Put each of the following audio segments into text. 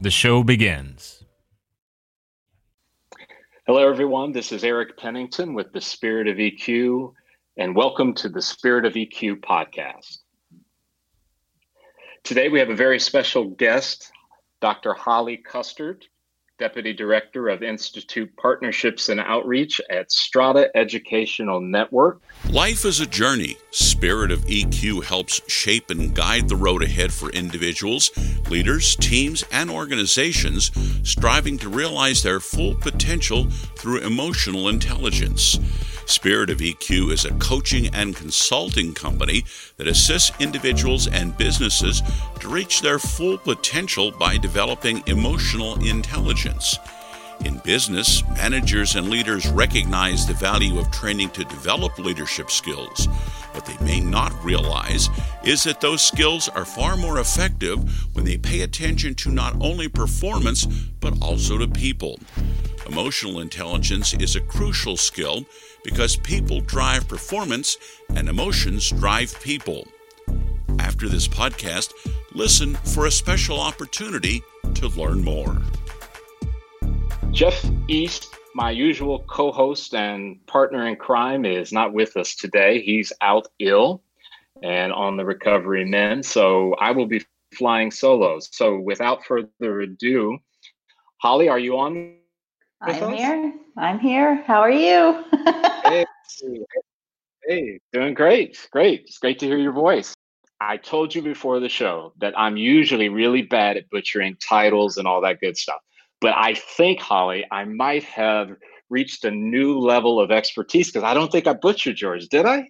the show begins. Hello, everyone. This is Eric Pennington with the Spirit of EQ, and welcome to the Spirit of EQ podcast. Today, we have a very special guest, Dr. Holly Custard. Deputy Director of Institute Partnerships and Outreach at Strada Educational Network. Life is a journey. Spirit of EQ helps shape and guide the road ahead for individuals, leaders, teams, and organizations striving to realize their full potential through emotional intelligence. Spirit of EQ is a coaching and consulting company that assists individuals and businesses to reach their full potential by developing emotional intelligence. In business, managers and leaders recognize the value of training to develop leadership skills. What they may not realize is that those skills are far more effective when they pay attention to not only performance, but also to people. Emotional intelligence is a crucial skill because people drive performance and emotions drive people. After this podcast, listen for a special opportunity to learn more. Jeff East, my usual co host and partner in crime, is not with us today. He's out ill and on the recovery mend. So I will be flying solos. So without further ado, Holly, are you on? I'm here. I'm here. How are you? hey, hey, doing great. Great. It's great to hear your voice. I told you before the show that I'm usually really bad at butchering titles and all that good stuff. But I think, Holly, I might have reached a new level of expertise because I don't think I butchered yours, did I?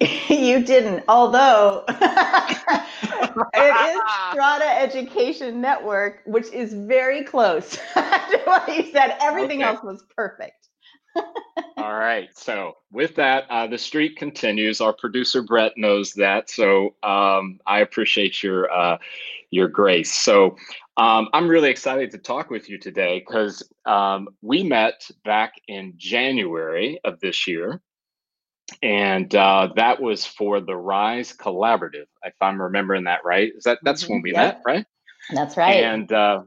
you didn't, although it is Strada Education Network, which is very close to what you said. Everything okay. else was perfect. All right. So with that, uh, the streak continues. Our producer Brett knows that, so um, I appreciate your uh, your grace. So um, I'm really excited to talk with you today because um, we met back in January of this year, and uh, that was for the Rise Collaborative. If I'm remembering that right, is that that's mm-hmm. when we yep. met, right? That's right. And uh,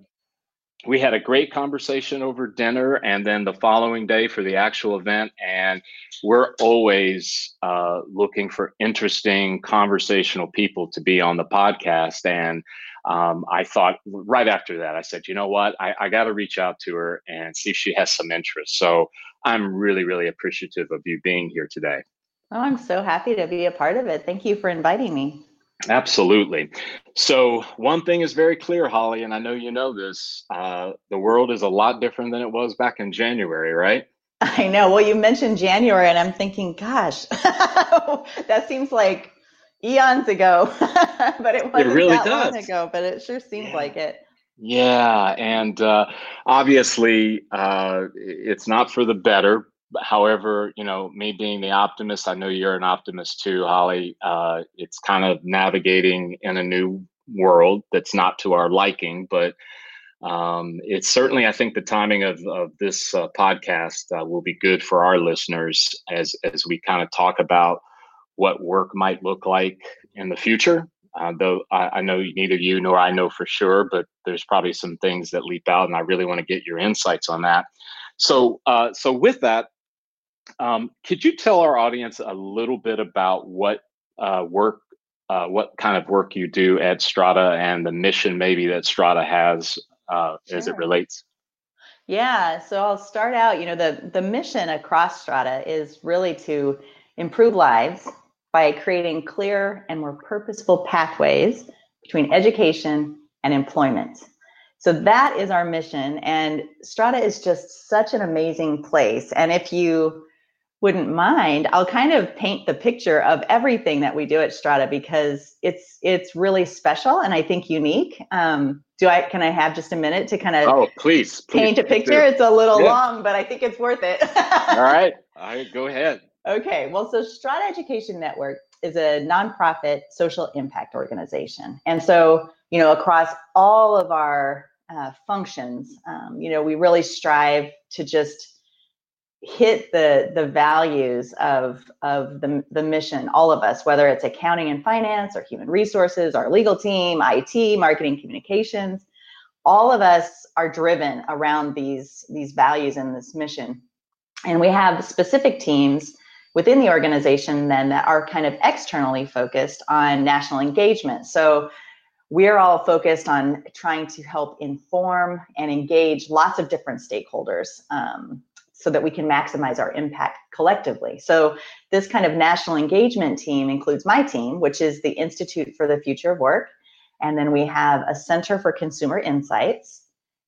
we had a great conversation over dinner and then the following day for the actual event and we're always uh, looking for interesting conversational people to be on the podcast and um, i thought right after that i said you know what i, I got to reach out to her and see if she has some interest so i'm really really appreciative of you being here today oh i'm so happy to be a part of it thank you for inviting me Absolutely. So, one thing is very clear, Holly, and I know you know this uh, the world is a lot different than it was back in January, right? I know. Well, you mentioned January, and I'm thinking, gosh, that seems like eons ago, but it wasn't it really that does. long ago, but it sure seems yeah. like it. Yeah, and uh, obviously, uh, it's not for the better, however, you know, me being the optimist, I know you're an optimist too, Holly. Uh, it's kind of navigating in a new world that's not to our liking, but um, it's certainly, I think, the timing of, of this uh, podcast uh, will be good for our listeners as as we kind of talk about what work might look like in the future. Uh, though I, I, know neither you nor I know for sure, but there's probably some things that leap out, and I really want to get your insights on that. So, uh, so with that, um, could you tell our audience a little bit about what uh, work, uh, what kind of work you do at Strada, and the mission maybe that Strada has uh, sure. as it relates? Yeah, so I'll start out. You know, the the mission across Strada is really to improve lives by creating clear and more purposeful pathways between education and employment. So that is our mission, and Strada is just such an amazing place. And if you wouldn't mind, I'll kind of paint the picture of everything that we do at Strada because it's it's really special and I think unique. Um, do I can I have just a minute to kind of oh please, please paint a picture? It's a little yeah. long, but I think it's worth it. All right, All right, go ahead. Okay, well, so Strada Education Network is a nonprofit social impact organization, and so you know across all of our uh, functions, um, you know, we really strive to just hit the the values of of the, the mission all of us whether it's accounting and finance or human resources our legal team it marketing communications. All of us are driven around these these values and this mission. And we have specific teams within the organization then that are kind of externally focused on national engagement so we're all focused on trying to help inform and engage lots of different stakeholders um, so that we can maximize our impact collectively. So, this kind of national engagement team includes my team, which is the Institute for the Future of Work. And then we have a Center for Consumer Insights.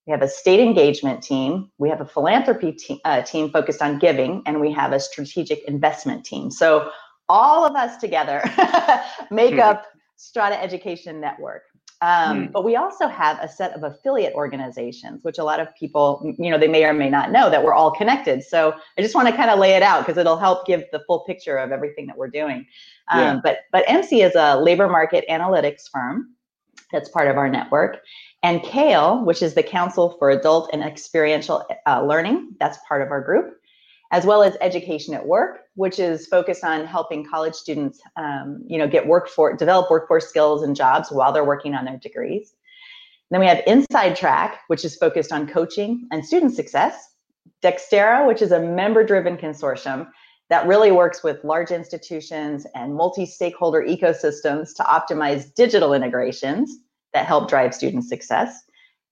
We have a state engagement team. We have a philanthropy te- uh, team focused on giving, and we have a strategic investment team. So, all of us together make hmm. up Strada Education Network. Um, mm. But we also have a set of affiliate organizations, which a lot of people, you know, they may or may not know that we're all connected. So I just want to kind of lay it out because it'll help give the full picture of everything that we're doing. Um, yeah. But but Emsi is a labor market analytics firm that's part of our network, and CAEL, which is the Council for Adult and Experiential uh, Learning, that's part of our group as well as education at work, which is focused on helping college students, um, you know, get workforce, develop workforce skills and jobs while they're working on their degrees. Then we have InsideTrack, which is focused on coaching and student success. DXtera, which is a member-driven consortium that really works with large institutions and multi-stakeholder ecosystems to optimize digital integrations that help drive student success.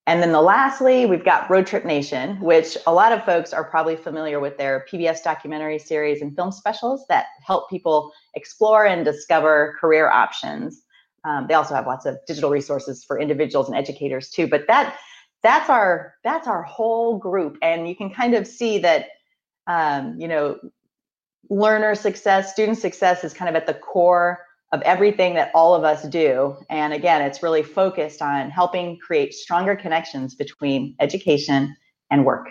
And then the lastly, we've got Roadtrip Nation, which a lot of folks are probably familiar with their PBS documentary series and film specials that help people explore and discover career options. Um, they also have lots of digital resources for individuals and educators too. But that that's our that's our whole group, and you can kind of see that um, you know learner success, student success is kind of at the core of everything that all of us do. And again, it's really focused on helping create stronger connections between education and work.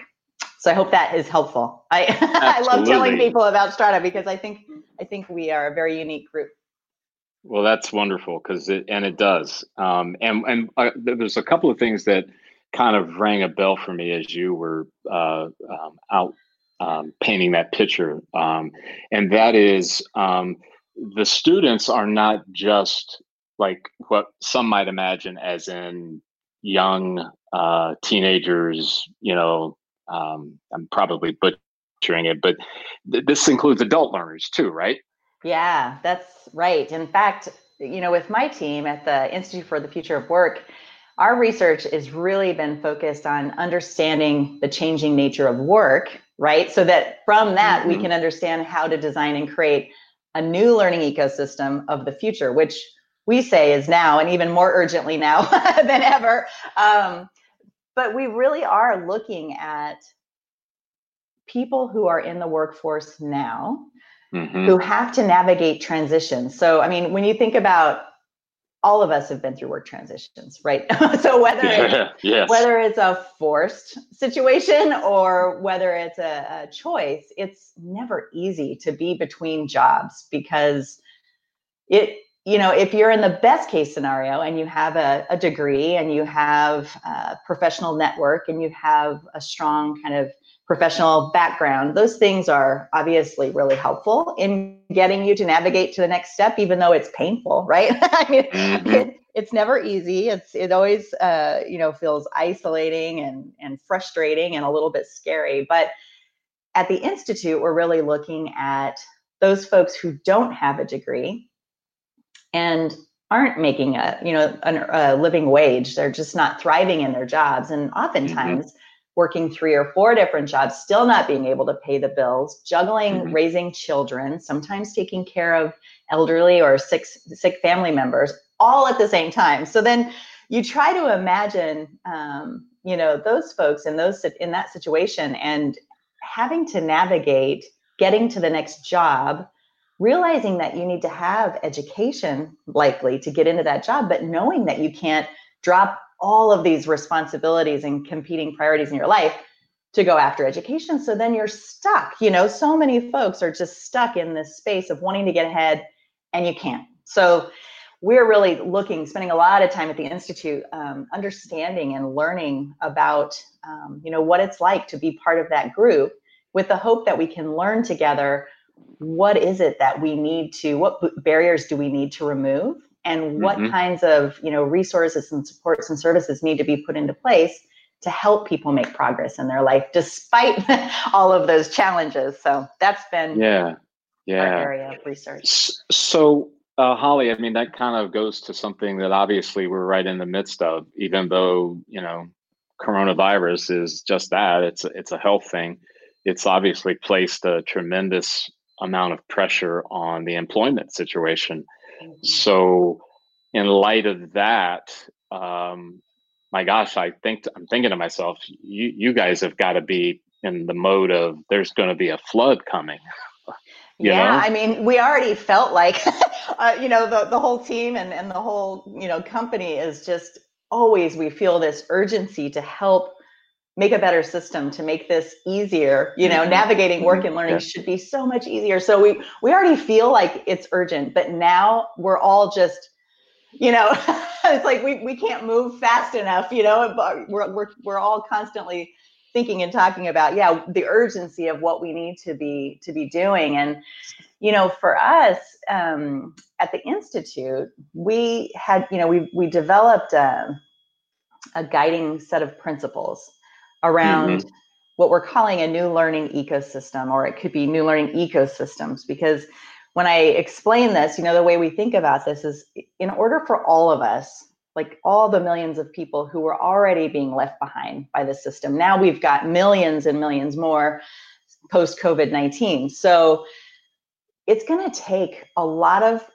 So I hope that is helpful. I, I love telling people about Strada because I think I think we are a very unique group. Well, that's wonderful because it and it does. Um, and and uh, there's a couple of things that kind of rang a bell for me as you were uh, um, out um, painting that picture, um, and that is um, the students are not just like what some might imagine as in young uh, teenagers, you know, um, I'm probably butchering it, but th- this includes adult learners too, right? Yeah, that's right. In fact, you know, with my team at the Institute for the Future of Work, our research has really been focused on understanding the changing nature of work, right? So that from that, mm-hmm. we can understand how to design and create a new learning ecosystem of the future, which we say is now and even more urgently now than ever. Um, but we really are looking at people who are in the workforce now mm-hmm. who have to navigate transitions. So, I mean, when you think about all of us have been through work transitions, right? so whether yeah, it's, yes. whether it's a forced situation or whether it's a, a, choice, it's never easy to be between jobs because it, you know, if you're in the best case scenario and you have a, a degree and you have a professional network and you have a strong kind of professional background, those things are obviously really helpful in getting you to navigate to the next step, even though it's painful, right? I mean, mm-hmm. it, it's never easy. It's it always uh, you know feels isolating and and frustrating and a little bit scary. But at the institute, we're really looking at those folks who don't have a degree and aren't making a you know a living wage. They're just not thriving in their jobs, and mm-hmm. oftentimes. Mm-hmm working three or four different jobs, still not being able to pay the bills, juggling mm-hmm. raising children, sometimes taking care of elderly or sick sick family members, all at the same time. So then you try to imagine, um, you know, those folks in those in that situation and having to navigate getting to the next job realizing that you need to have education likely to get into that job but knowing that you can't drop all of these responsibilities and competing priorities in your life to go after education. So then you're stuck you know? So many folks are just stuck in this space of wanting to get ahead and you can't. So we're really looking spending a lot of time at the institute um, understanding and learning about um, you know what it's like to be part of that group with the hope that we can learn together what is it that we need to what barriers do we need to remove and what mm-hmm. kinds of you know resources and supports and services need to be put into place to help people make progress in their life despite all of those challenges. So that's been yeah. yeah. area of research. So uh, holly i mean that kind of goes to something that obviously we're right in the midst of even though you know coronavirus is just that it's a, it's a health thing. It's obviously placed a tremendous amount of pressure on the employment situation. Mm-hmm. So, in light of that, um, my gosh, I think I'm thinking to myself, you you guys have got to be in the mode of there's going to be a flood coming. yeah, know? I mean, we already felt like, uh, you know, the the whole team and and the whole you know company is just always we feel this urgency to help make a better system to make this easier you know mm-hmm. navigating work mm-hmm. and learning yeah. should be so much easier so we we already feel like it's urgent but now we're all just you know it's like we, we can't move fast enough you know we're, we're, we're all constantly thinking and talking about yeah the urgency of what we need to be to be doing and you know for us um, at the institute we had you know we we developed a, a guiding set of principles around mm-hmm. what we're calling a new learning ecosystem, or it could be new learning ecosystems. Because when I explain this, you know, the way we think about this is in order for all of us, like all the millions of people who were already being left behind by the system, now we've got millions and millions more post COVID 19. So it's going to take a lot of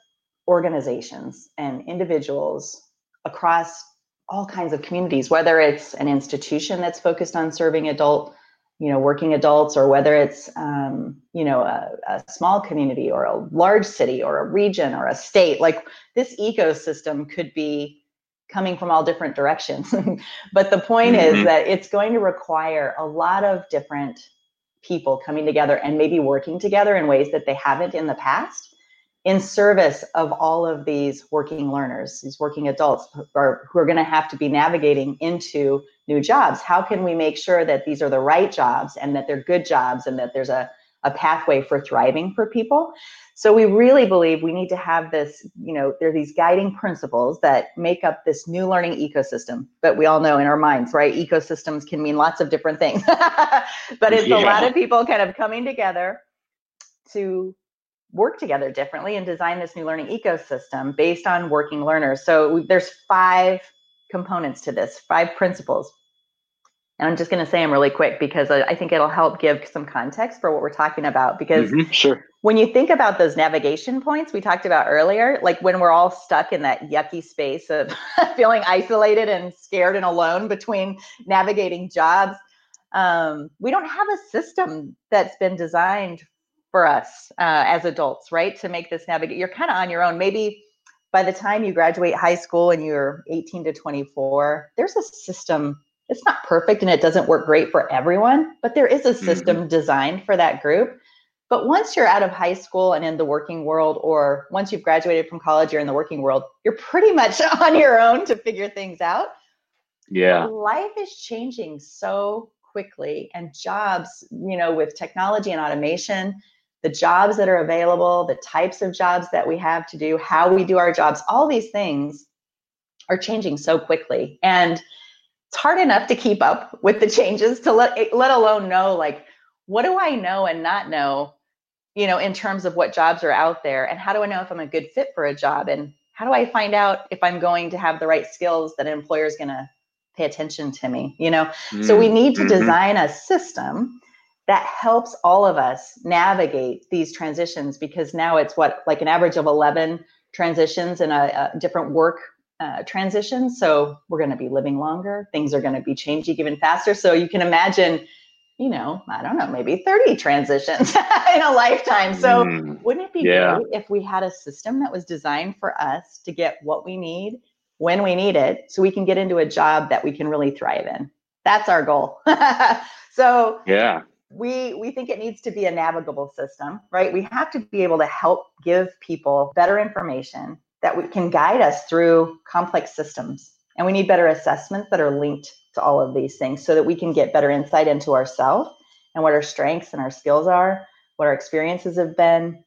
organizations and individuals across all kinds of communities, whether it's an institution that's focused on serving adult, you know, working adults, or whether it's, um, you know, a, a small community or a large city or a region or a state. Like this ecosystem could be coming from all different directions. but the point mm-hmm. is that it's going to require a lot of different people coming together and maybe working together in ways that they haven't in the past in service of all of these working learners, these working adults who are, who are going to have to be navigating into new jobs. How can we make sure that these are the right jobs and that they're good jobs and that there's a, a pathway for thriving for people? So we really believe we need to have this, you know, there are these guiding principles that make up this new learning ecosystem. But we all know in our minds, right? Ecosystems can mean lots of different things. but it's yeah. a lot of people kind of coming together to work together differently and design this new learning ecosystem based on working learners. So there's five components to this, five principles. And I'm just going to say them really quick because I think it'll help give some context for what we're talking about. Because mm-hmm, sure. when you think about those navigation points we talked about earlier, like when we're all stuck in that yucky space of feeling isolated and scared and alone between navigating jobs, um, we don't have a system that's been designed for us uh, as adults, right? To make this navigate, you're kind of on your own. Maybe by the time you graduate high school and you're 18 to 24, there's a system. It's not perfect and it doesn't work great for everyone, but there is a system mm-hmm. designed for that group. But once you're out of high school and in the working world, or once you've graduated from college, you're in the working world, you're pretty much on your own to figure things out. Yeah. Life is changing so quickly, and jobs, you know, with technology and automation, the jobs that are available, the types of jobs that we have to do, how we do our jobs, all these things are changing so quickly. And it's hard enough to keep up with the changes to let let alone know like what do I know and not know, you know, in terms of what jobs are out there and how do I know if I'm a good fit for a job and how do I find out if I'm going to have the right skills that an employer is going to pay attention to me, you know? Mm-hmm. So we mm, need to mm-hmm. design a system that helps all of us navigate these transitions because now it's what, like an average of 11 transitions in a, a different work uh, transitions. So we're going to be living longer. Things are going to be changing even faster. So you can imagine, you know, I don't know, maybe 30 transitions in a lifetime. So mm, wouldn't it be yeah. great if we had a system that was designed for us to get what we need when we need it so we can get into a job that we can really thrive in? That's our goal. so yeah we we think it needs to be a navigable system right we have to be able to help give people better information that we can guide us through complex systems. And we need better assessments that are linked to all of these things so that we can get better insight into ourselves and what our strengths and our skills are, what our experiences have been,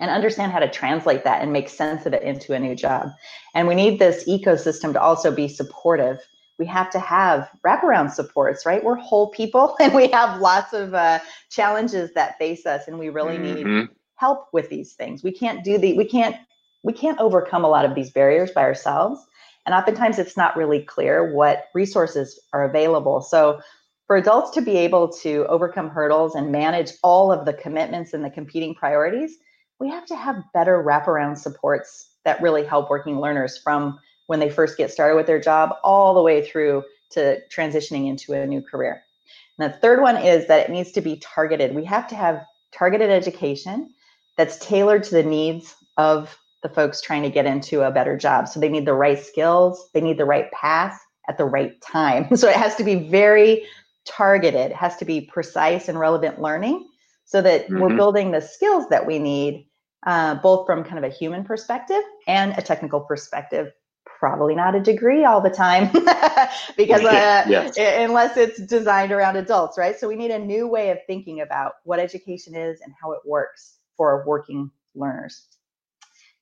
and understand how to translate that and make sense of it into a new job. And we need this ecosystem to also be supportive. We have to have wraparound supports, right? We're whole people and we have lots of uh, challenges that face us, and we really mm-hmm. need help with these things. We can't do the, we can't we can't overcome a lot of these barriers by ourselves. And oftentimes it's not really clear what resources are available. So for adults to be able to overcome hurdles and manage all of the commitments and the competing priorities, we have to have better wraparound supports that really help working learners from when they first get started with their job all the way through to transitioning into a new career. And the third one is that it needs to be targeted. We have to have targeted education that's tailored to the needs of the folks trying to get into a better job. So they need the right skills, they need the right path at the right time. So it has to be very targeted, it has to be precise and relevant learning so that mm-hmm. we're building the skills that we need, uh, both from kind of a human perspective and a technical perspective. Probably not a degree all the time because uh, yes. unless it's designed around adults, right? So we need a new way of thinking about what education is and how it works for working learners.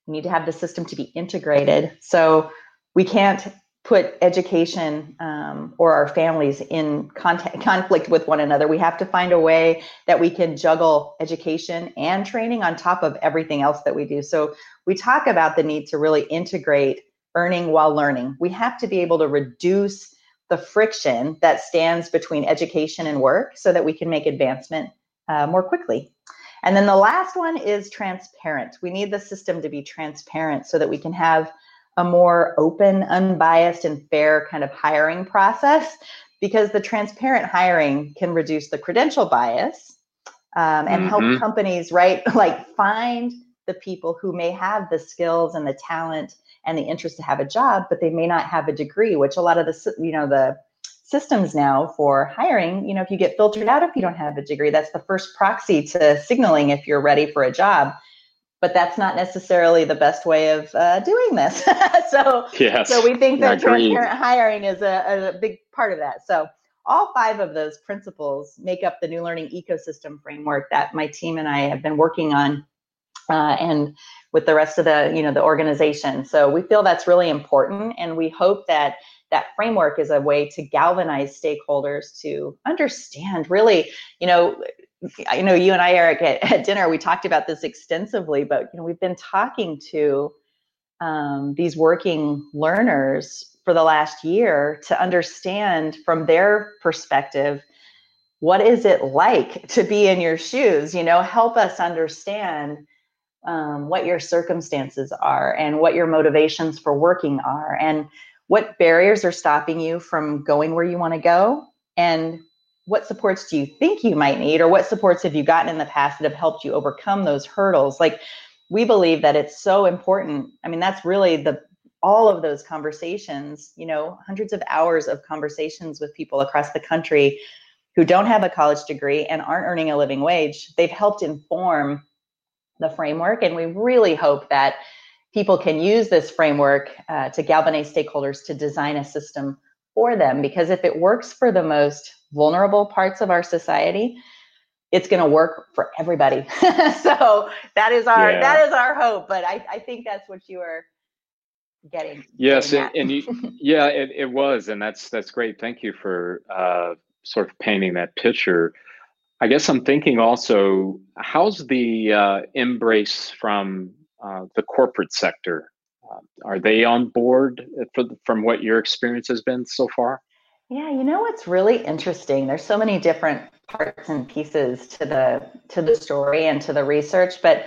We need to have the system to be integrated. So we can't put education um, or our families in contact, conflict with one another. We have to find a way that we can juggle education and training on top of everything else that we do. So we talk about the need to really integrate earning while learning. We have to be able to reduce the friction that stands between education and work so that we can make advancement uh, more quickly. And then the last one is transparent. We need the system to be transparent so that we can have a more open, unbiased, and fair kind of hiring process because the transparent hiring can reduce the credential bias um, and mm-hmm. help companies, right, like find the people who may have the skills and the talent and the interest to have a job, but they may not have a degree, which a lot of the, you know, the systems now for hiring, you know, if you get filtered out if you don't have a degree, that's the first proxy to signaling if you're ready for a job. But that's not necessarily the best way of uh, doing this. so, yes, so we think that transparent hiring is a, a big part of that. So, all five of those principles make up the new learning ecosystem framework that my team and I have been working on, uh, and with the rest of the you know the organization. So we feel that's really important, and we hope that that framework is a way to galvanize stakeholders to understand really, you know, I know you and I, Eric, at, at dinner, we talked about this extensively, but you know, we've been talking to um, these working learners for the last year to understand from their perspective what is it like to be in your shoes you know help us understand um, what your circumstances are and what your motivations for working are and what barriers are stopping you from going where you want to go and what supports do you think you might need or what supports have you gotten in the past that have helped you overcome those hurdles? Like we believe that it's so important. I mean that's really the all of those conversations you know hundreds of hours of conversations with people across the country who don't have a college degree and aren't earning a living wage they've helped inform the framework and we really hope that people can use this framework uh, to galvanize stakeholders to design a system for them. Because if it works for the most vulnerable parts of our society, it's going to work for everybody. so that is our yeah. that is our hope. But I, I think that's what you are getting. Yes, getting and, and you, yeah, it, it was, and that's that's great. Thank you for uh, sort of painting that picture. I guess I'm thinking also, how's the uh, embrace from uh, the corporate sector. Uh, are they on board for, from what your experience has been so far? Yeah, you know what's really interesting? There's so many different parts and pieces to the to the story and to the research, but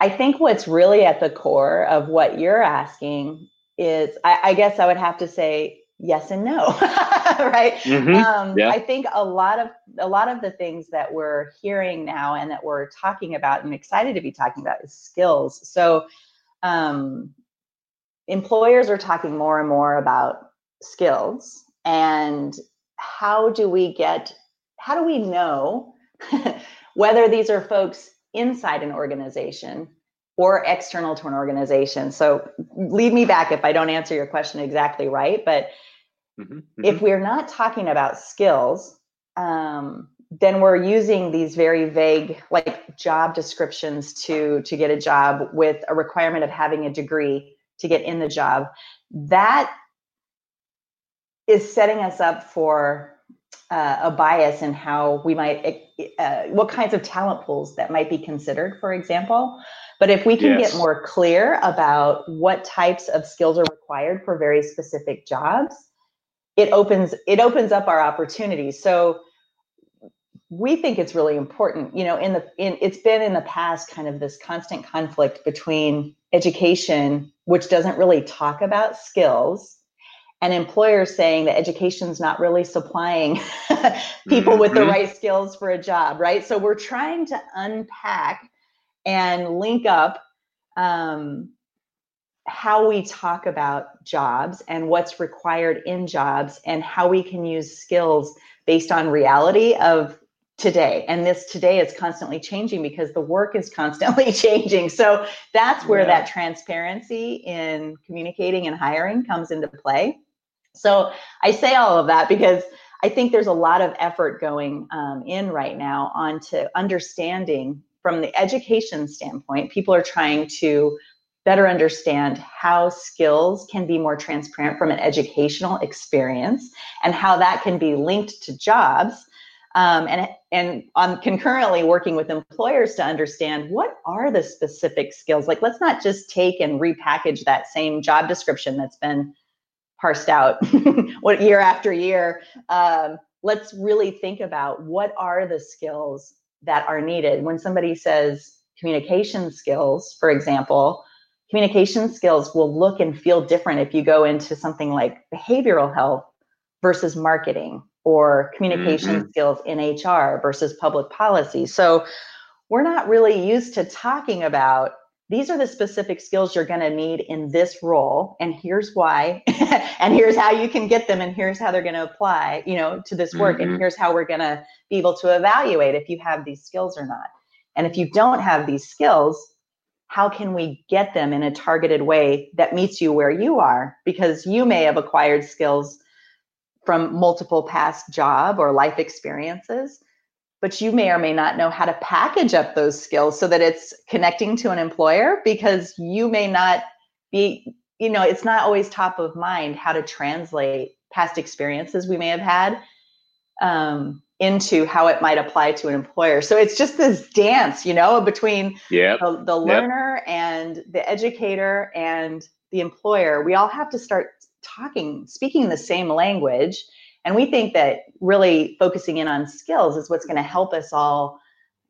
I think what's really at the core of what you're asking is, I, I guess I would have to say yes and no, right? Mm-hmm. Um, yeah. I think a lot of a lot of the things that we're hearing now and that we're talking about and excited to be talking about is skills. So um, employers are talking more and more about skills and how do we get how do we know whether these are folks inside an organization or external to an organization so lead me back if i don't answer your question exactly right but mm-hmm, mm-hmm. if we're not talking about skills um, then we're using these very vague like job descriptions to to get a job with a requirement of having a degree to get in the job that is setting us up for uh, a bias in how we might uh, what kinds of talent pools that might be considered for example but if we can yes. get more clear about what types of skills are required for very specific jobs it opens it opens up our opportunities so we think it's really important you know in the in it's been in the past kind of this constant conflict between education which doesn't really talk about skills and employers saying that education's not really supplying people mm-hmm. with the mm-hmm. right skills for a job right so we're trying to unpack and link up um, how we talk about jobs and what's required in jobs and how we can use skills based on reality of today. And this today is constantly changing because the work is constantly changing. So that's where yeah. that transparency in communicating and hiring comes into play. So i say all of that because i think there's a lot of effort going um, in right now onto understanding from the education standpoint people are trying to better understand how skills can be more transparent from an educational experience and how that can be linked to jobs um, and and I'm concurrently working with employers to understand what are the specific skills. Like, let's not just take and repackage that same job description that's been parsed out what year after year. Um, let's really think about what are the skills that are needed when somebody says communication skills, for example. Communication skills will look and feel different if you go into something like behavioral health versus marketing or communication mm-hmm. skills in HR versus public policy. So we're not really used to talking about these are the specific skills you're going to need in this role and here's why and here's how you can get them and here's how they're going to apply you know to this work mm-hmm. and here's how we're going to be able to evaluate if you have these skills or not and if you don't have these skills how can we get them in a targeted way that meets you where you are? Because you may have acquired skills from multiple past job or life experiences but you may or may not know how to package up those skills so that it's connecting to an employer because you may not be you know it's not always top of mind how to translate past experiences we may have had. Um, into how it might apply to an employer so it's just this dance you know between yep. the, the learner yep. and the educator and the employer we all have to start talking, speaking the same language. And we think that really focusing in on skills is what's going to help us all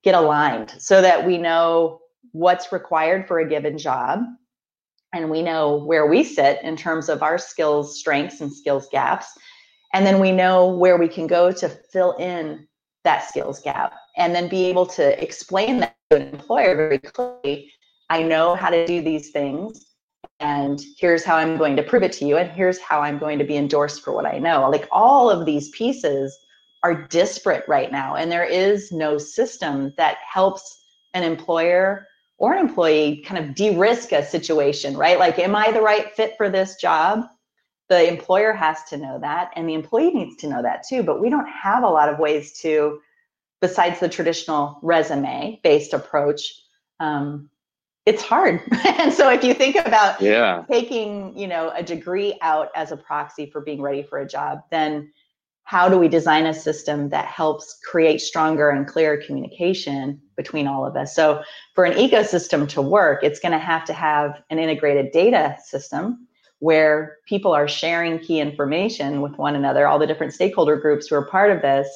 get aligned so that we know what's required for a given job and we know where we sit in terms of our skills strengths and skills gaps and then we know where we can go to fill in that skills gap and then be able to explain that to an employer very clearly i know how to do these things and here's how I'm going to prove it to you, and here's how I'm going to be endorsed for what I know. Like all of these pieces are disparate right now, and there is no system that helps an employer or an employee kind of de risk a situation, right? Like, am I the right fit for this job? The employer has to know that, and the employee needs to know that too. But we don't have a lot of ways to, besides the traditional resume based approach, um, it's hard. and so if you think about yeah. taking, you know, a degree out as a proxy for being ready for a job, then how do we design a system that helps create stronger and clearer communication between all of us? So for an ecosystem to work, it's going to have to have an integrated data system where people are sharing key information with one another, all the different stakeholder groups who are part of this,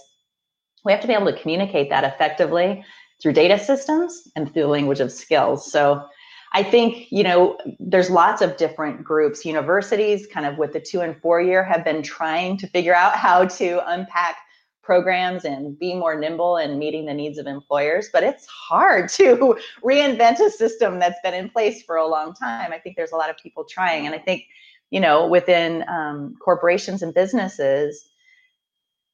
we have to be able to communicate that effectively through data systems and through the language of skills. So I think, you know, there's lots of different groups. Universities, kind of with the two and four year, have been trying to figure out how to unpack programs and be more nimble in meeting the needs of employers. But it's hard to reinvent a system that's been in place for a long time. I think there's a lot of people trying. And I think, you know, within um, corporations and businesses,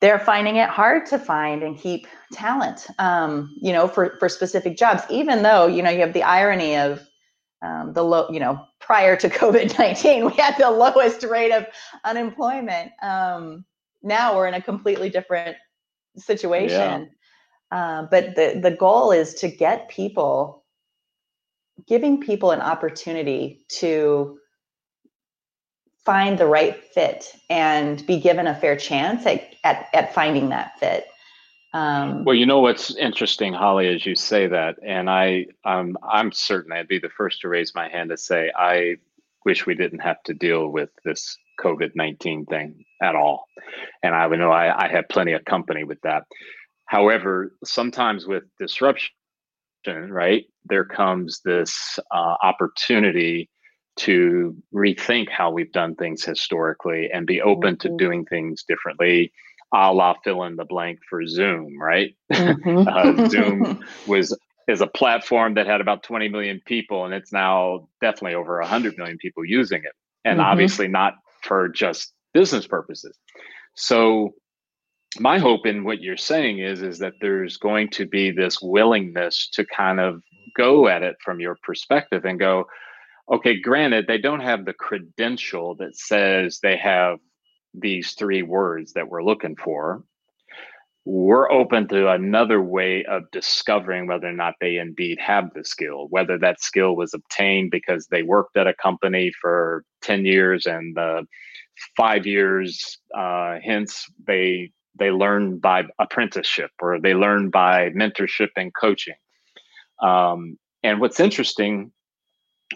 they're finding it hard to find and keep talent, um, you know, for, for specific jobs, even though, you know, you have the irony of um, the low, you know, prior to COVID 19, we had the lowest rate of unemployment. Um, now we're in a completely different situation. Yeah. Uh, but the, the goal is to get people, giving people an opportunity to find the right fit and be given a fair chance at, at, at finding that fit. Um, well, you know what's interesting, Holly, as you say that, and I, um, I'm certain I'd be the first to raise my hand to say I wish we didn't have to deal with this COVID nineteen thing at all, and I would know I, I have plenty of company with that. However, sometimes with disruption, right, there comes this uh, opportunity to rethink how we've done things historically and be open mm-hmm. to doing things differently a la fill in the blank for zoom right mm-hmm. uh, zoom was is a platform that had about 20 million people and it's now definitely over 100 million people using it and mm-hmm. obviously not for just business purposes so my hope in what you're saying is is that there's going to be this willingness to kind of go at it from your perspective and go okay, granted, they don't have the credential that says they have these three words that we're looking for. We're open to another way of discovering whether or not they indeed have the skill, whether that skill was obtained because they worked at a company for 10 years and the five years uh, hence they they learn by apprenticeship or they learn by mentorship and coaching. Um, and what's interesting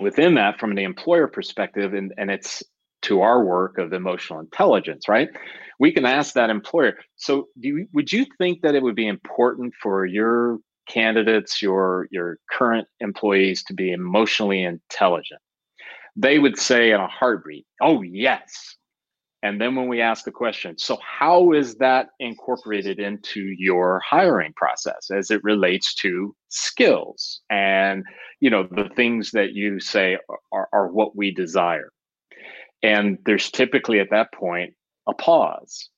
within that from the employer perspective and, and it's to our work of emotional intelligence right? We can ask that employer so you, would you think that it would be important for your candidates your your current employees to be emotionally intelligent? They would say in a heartbeat oh yes and then when we ask the question, so how is that incorporated into your hiring process as it relates to skills and you know the things that you say are, are what we desire? And there's typically at that point a pause.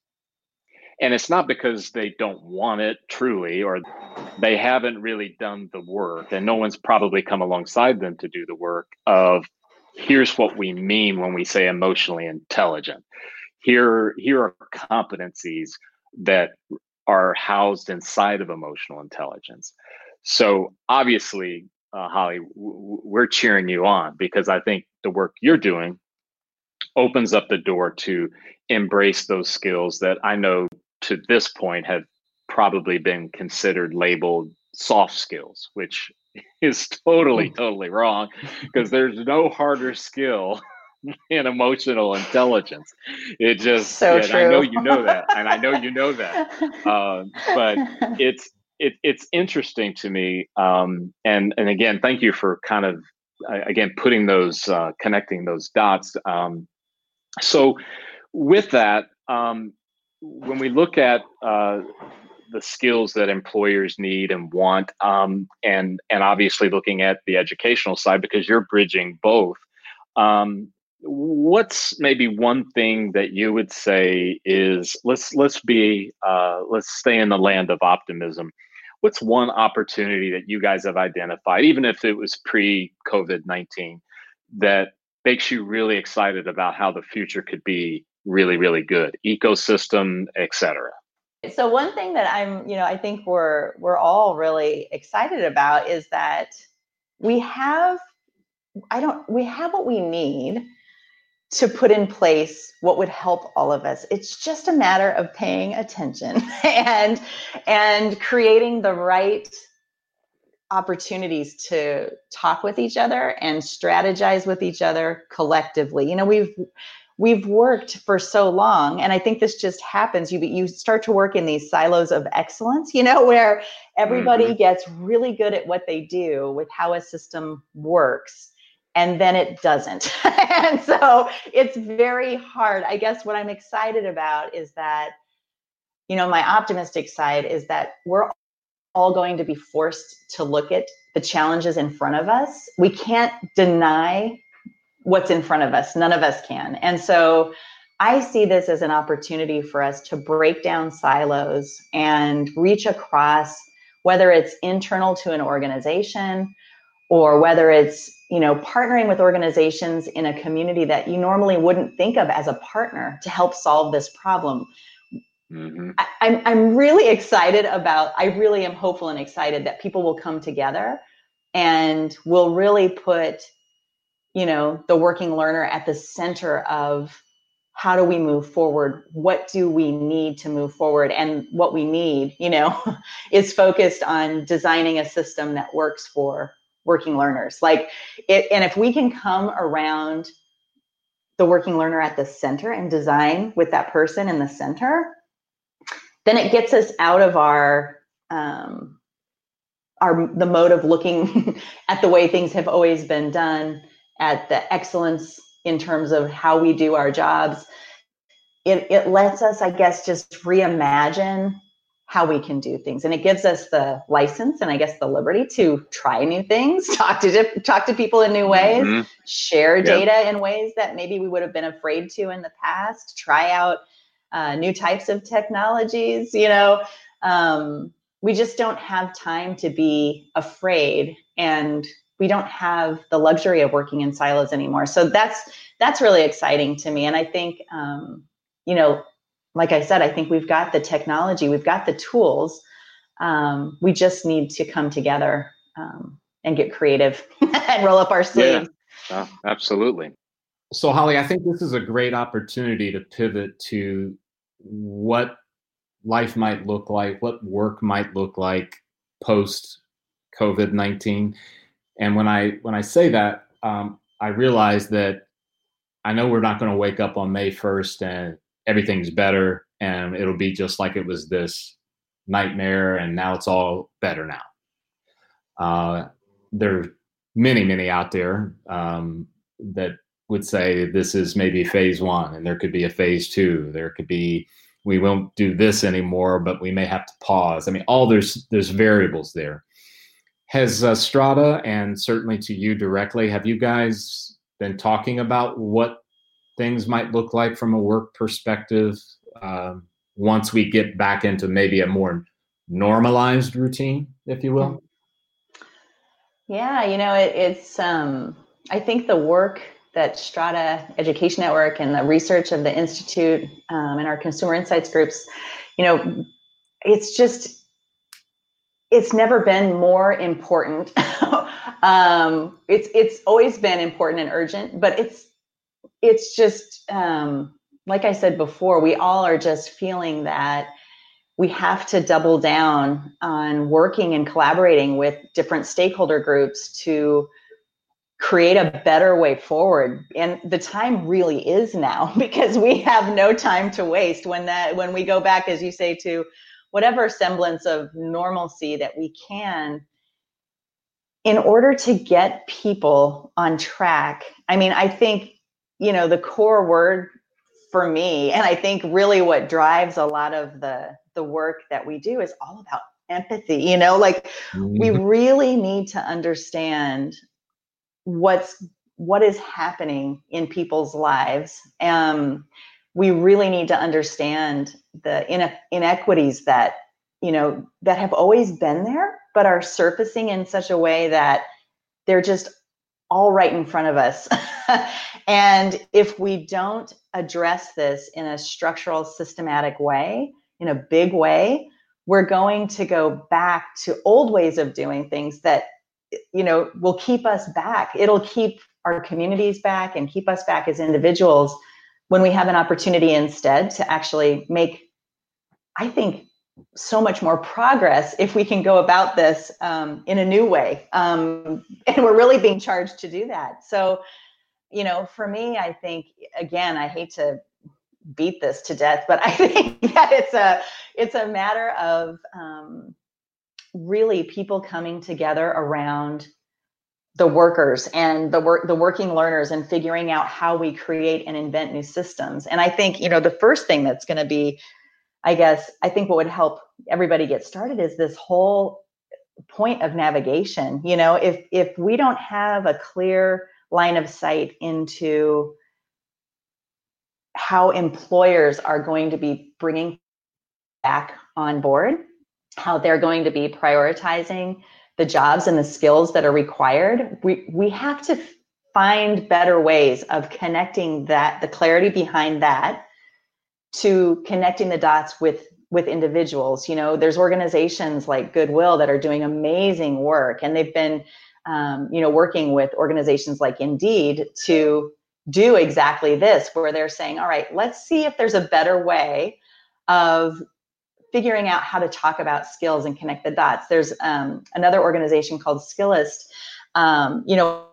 And it's not because they don't want it truly or they haven't really done the work and no one's probably come alongside them to do the work of here's what we mean when we say emotionally intelligent here here are competencies that are housed inside of emotional intelligence. So obviously uh, holly w- we're cheering you on because i think the work you're doing opens up the door to embrace those skills that i know to this point have probably been considered labeled soft skills which is totally totally wrong because there's no harder skill and emotional intelligence. It just, so true. I know you know that, and I know you know that. Uh, but it's it, it's interesting to me, um, and and again, thank you for kind of again putting those uh, connecting those dots. Um, so, with that, um, when we look at uh, the skills that employers need and want, um, and and obviously looking at the educational side because you're bridging both. Um, what's maybe one thing that you would say is let's let's be uh, let's stay in the land of optimism. What's one opportunity that you guys have identified even if it was pre covid-19 that makes you really excited about how the future could be really really good? Ecosystem etc so one thing that i'm you know i think we're we're all really excited about is that we have i don't we have what we need to put in place what would help all of us it's just a matter of paying attention and and creating the right opportunities to talk with each other and strategize with each other collectively. You know, we've we've worked for so long and i think this just happens you you start to work in these silos of excellence you know where everybody mm-hmm. gets really good at what they do with how a system works and then it doesn't and so it's very hard i guess what i'm excited about is that you know my optimistic side is that we're all going to be forced to look at the challenges in front of us we can't deny what's in front of us. None of us can. And so I see this as an opportunity for us to break down silos and reach across whether it's internal to an organization or whether it's you know partnering with organizations in a community that you normally wouldn't think of as a partner to help solve this problem. Mm-hmm. I, I'm, I'm really excited about i really am hopeful and excited that people will come together and will really put you know the working learner at the center of how do we move forward? What do we need to move forward? And what we need you know is focused on designing a system that works for working learners. Like it and if we can come around the working learner at the center and design with that person in the center then it gets us out of our um, our the mode of looking at the way things have always been done at the excellence in terms of how we do our jobs, it, it lets us, I guess, just reimagine how we can do things. And it gives us the license and I guess the liberty to try new things, talk to talk to people in new ways, mm-hmm. share data yep. in ways that maybe we would have been afraid to in the past, try out uh, new types of technologies, you know. Um, we just don't have time to be afraid and we don't have the luxury of working in silos anymore. So that's that's really exciting to me. And I think um, you know, like I said, I think we've got the technology, we've got the tools. Um, we just need to come together um, and get creative and roll up our sleeves. Yeah, oh, absolutely. So, Holly, I think this is a great opportunity to pivot to what life might look like, what work might look like post COVID 19. And when I when I say that, um, I realize that I know we're not going to wake up on May 1st and everything's better and it'll be just like it was this nightmare and now it's all better now. Uh, there are many, many out there um, that would say this is maybe phase one and there could be a phase two. There could be we won't do this anymore, but we may have to pause. I mean, all there's there's variables there. Has uh, Strada and certainly to you directly, have you guys been talking about what things might look like from a work perspective uh, once we get back into maybe a more normalized routine, if you will? Yeah, you know, it, it's, um, I think the work that Strada Education Network and the research of the Institute um, and our consumer insights groups, you know, it's just it's never been more important. um, it's it's always been important and urgent, but it's it's just um, like I said before, we all are just feeling that we have to double down on working and collaborating with different stakeholder groups to create a better way forward and the time really is now because we have no time to waste when that when we go back as you say to whatever semblance of normalcy that we can in order to get people on track. I mean, I think, you know, the core word for me, and I think really what drives a lot of the the work that we do is all about empathy, you know, like we mm-hmm. really need to understand what's what is happening in people's lives. Um, we really need to understand the inequities that you know that have always been there but are surfacing in such a way that they're just all right in front of us. And if we don't address this in a structural systematic way in a big way we're going to go back to old ways of doing things that you know will keep us back. It'll keep our communities back and keep us back as individuals when we have an opportunity instead to actually make, I think, so much more progress if we can go about this um, in a new way. Um, and we're really being charged to do that. So, you know, for me, I think again, I hate to beat this to death, but I think that it's a it's a matter of um, really people coming together around the workers and the work the working learners and figuring out how we create and invent new systems and i think you know the first thing that's going to be i guess i think what would help everybody get started is this whole point of navigation you know? If if we don't have a clear line of sight into how employers are going to be bringing back on board how they're going to be prioritizing the jobs and the skills that are required we we have to find better ways of connecting that the clarity behind that to connecting the dots with with individuals you know there's organizations like goodwill that are doing amazing work and they've been um, you know working with organizations like indeed to do exactly this where they're saying all right let's see if there's a better way of figuring out how to talk about skills and connect the dots. There's um, another organization called Skillist, um, you know,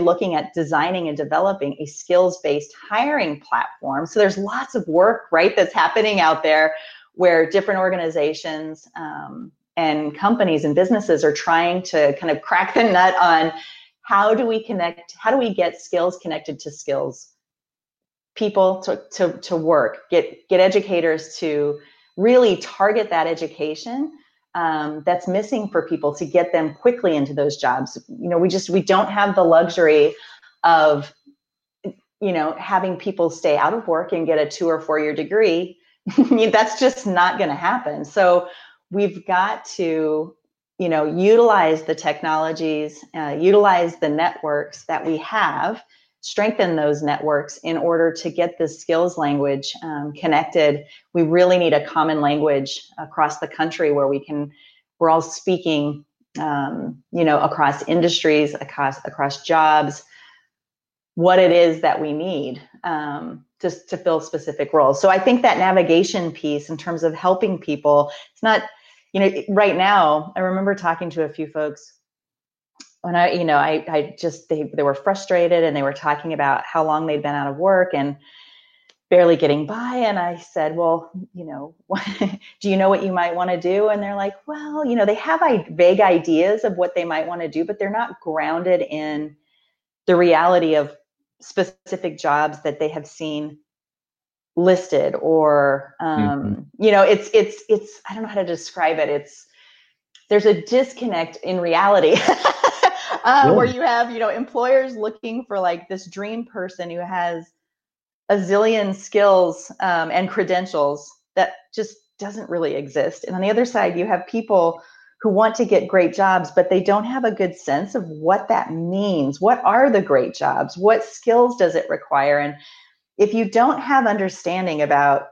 looking at designing and developing a skills-based hiring platform. So there's lots of work, right, that's happening out there where different organizations um, and companies and businesses are trying to kind of crack the nut on how do we connect, how do we get skills connected to skills people to, to, to work, get, get educators to really target that education um, that's missing for people to get them quickly into those jobs. You know, we just we don't have the luxury of you know having people stay out of work and get a two or four year degree. that's just not going to happen. So we've got to you know utilize the technologies, uh, utilize the networks that we have strengthen those networks in order to get the skills language um, connected. We really need a common language across the country where we can we're all speaking um, you know across industries across across jobs what it is that we need um, to, to fill specific roles. So i think that navigation piece in terms of helping people it's not you know right now i remember talking to a few folks when I, you know, I, I just they they were frustrated and they were talking about how long they'd been out of work and barely getting by. And I said, well, you know, do you know what you might want to do? And they're like, well, you know, they have vague ideas of what they might want to do, but they're not grounded in the reality of specific jobs that they have seen listed or um, mm-hmm. you know it's it's it's i don't know how to describe it it's there's a disconnect in reality uh, where you have you know employers looking for like this dream person who has a zillion skills um, and credentials that just doesn't really exist. And on the other side you have people who want to get great jobs but they don't have a good sense of what that means. What are the great jobs? What skills does it require? And if you don't have understanding about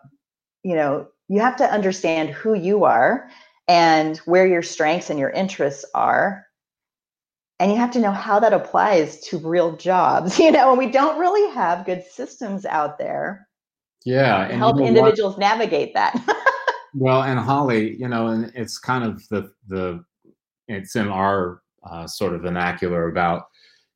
you know you have to understand who you are and where your strengths and your interests are and you have to know how that applies to real jobs you know and we don't really have good systems out there yeah to help you know individuals what? navigate that well and holly you know and it's kind of the the it's in our uh, sort of vernacular about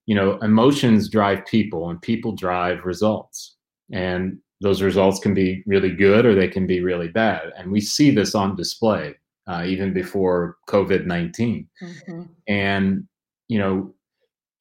you know emotions drive people and people drive results and those results can be really good or they can be really bad and we see this on display uh, even before covid-19 mm-hmm. and you know,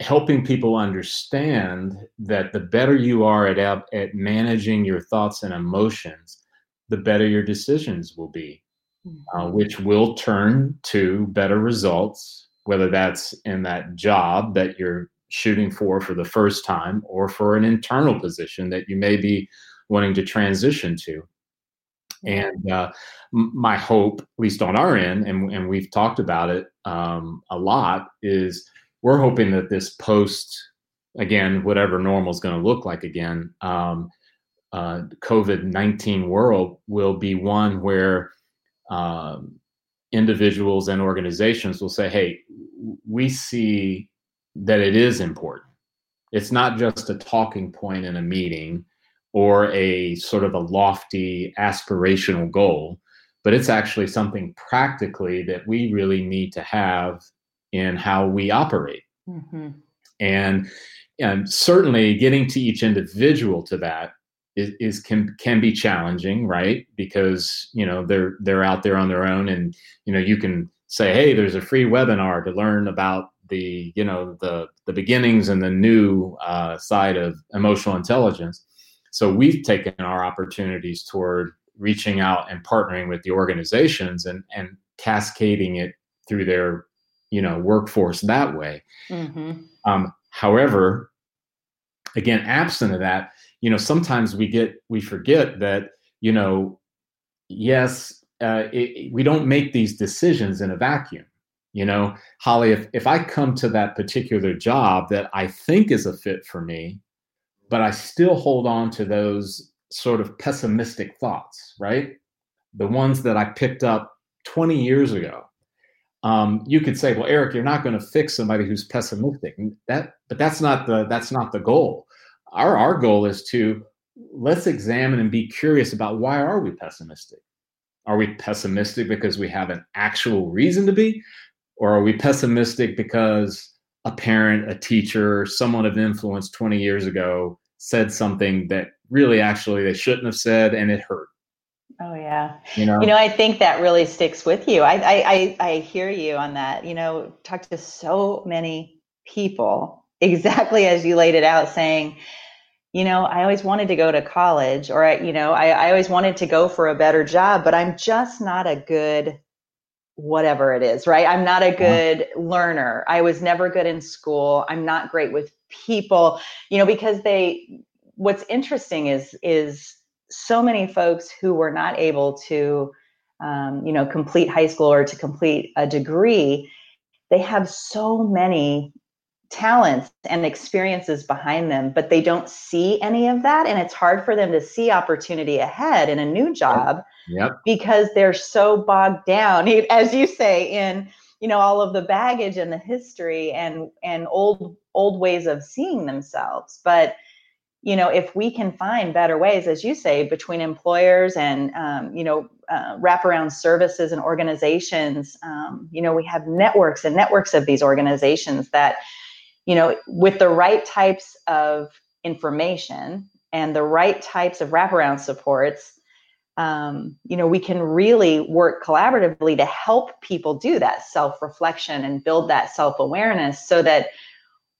helping people understand that the better you are at, at managing your thoughts and emotions, the better your decisions will be, uh, mm-hmm. which will turn to better results, whether that's in that job that you're shooting for for the first time or for an internal position that you may be wanting to transition to. And uh, my hope, at least on our end, and, and we've talked about it um, a lot, is we're hoping that this post, again, whatever normal is going to look like again, um, uh, COVID 19 world will be one where um, individuals and organizations will say, hey, we see that it is important. It's not just a talking point in a meeting or a sort of a lofty aspirational goal, but it's actually something practically that we really need to have in how we operate. Mm-hmm. And, and certainly getting to each individual to that is, is, can can be challenging, right? Because you know they're they're out there on their own, and you know you can say, hey, there's a free webinar to learn about the you know the the beginnings and the new uh, side of emotional intelligence. So we've taken our opportunities toward reaching out and partnering with the organizations and and cascading it through their you know workforce that way. Mm-hmm. Um, however, again, absent of that, you know, sometimes we get we forget that you know, yes, uh, it, we don't make these decisions in a vacuum. You know, Holly, if if I come to that particular job that I think is a fit for me, but I still hold on to those sort of pessimistic thoughts, right? The ones that I picked up 20 years ago um, you could say, well, Eric, you're not going to fix somebody who's pessimistic. That, but that's not the that's not the goal. Our our goal is to let's examine and be curious about why are we pessimistic. Are we pessimistic because we have an actual reason to be, or are we pessimistic because a parent, a teacher, someone of influence 20 years ago said something that really actually they shouldn't have said and it hurt? Oh yeah. You know, you know, I think that really sticks with you. I, I, I, I hear you on that. You know, talk to so many people exactly as you laid it out, saying, you know, I always wanted to go to college, or I, you know, I, I always wanted to go for a better job, but I'm just not a good whatever it is, right? I'm not a uh-huh. good learner. I was never good in school. I'm not great with people, you know, because they. What's interesting is is so many folks who were not able to, um, you know, complete high school or to complete a degree, they have so many talents and experiences behind them, but they don't see any of that. And it's hard for them to see opportunity ahead in a new job yep. because they're so bogged down, as you say, in you know all of the baggage and the history and and old old ways of seeing themselves. But you know, if we can find better ways, as you say, between employers and, um, you know, uh, wraparound services and organizations, um, you know, we have networks and networks of these organizations that, you know, with the right types of information and the right types of wraparound supports, um, you know, we can really work collaboratively to help people do that self reflection and build that self awareness so that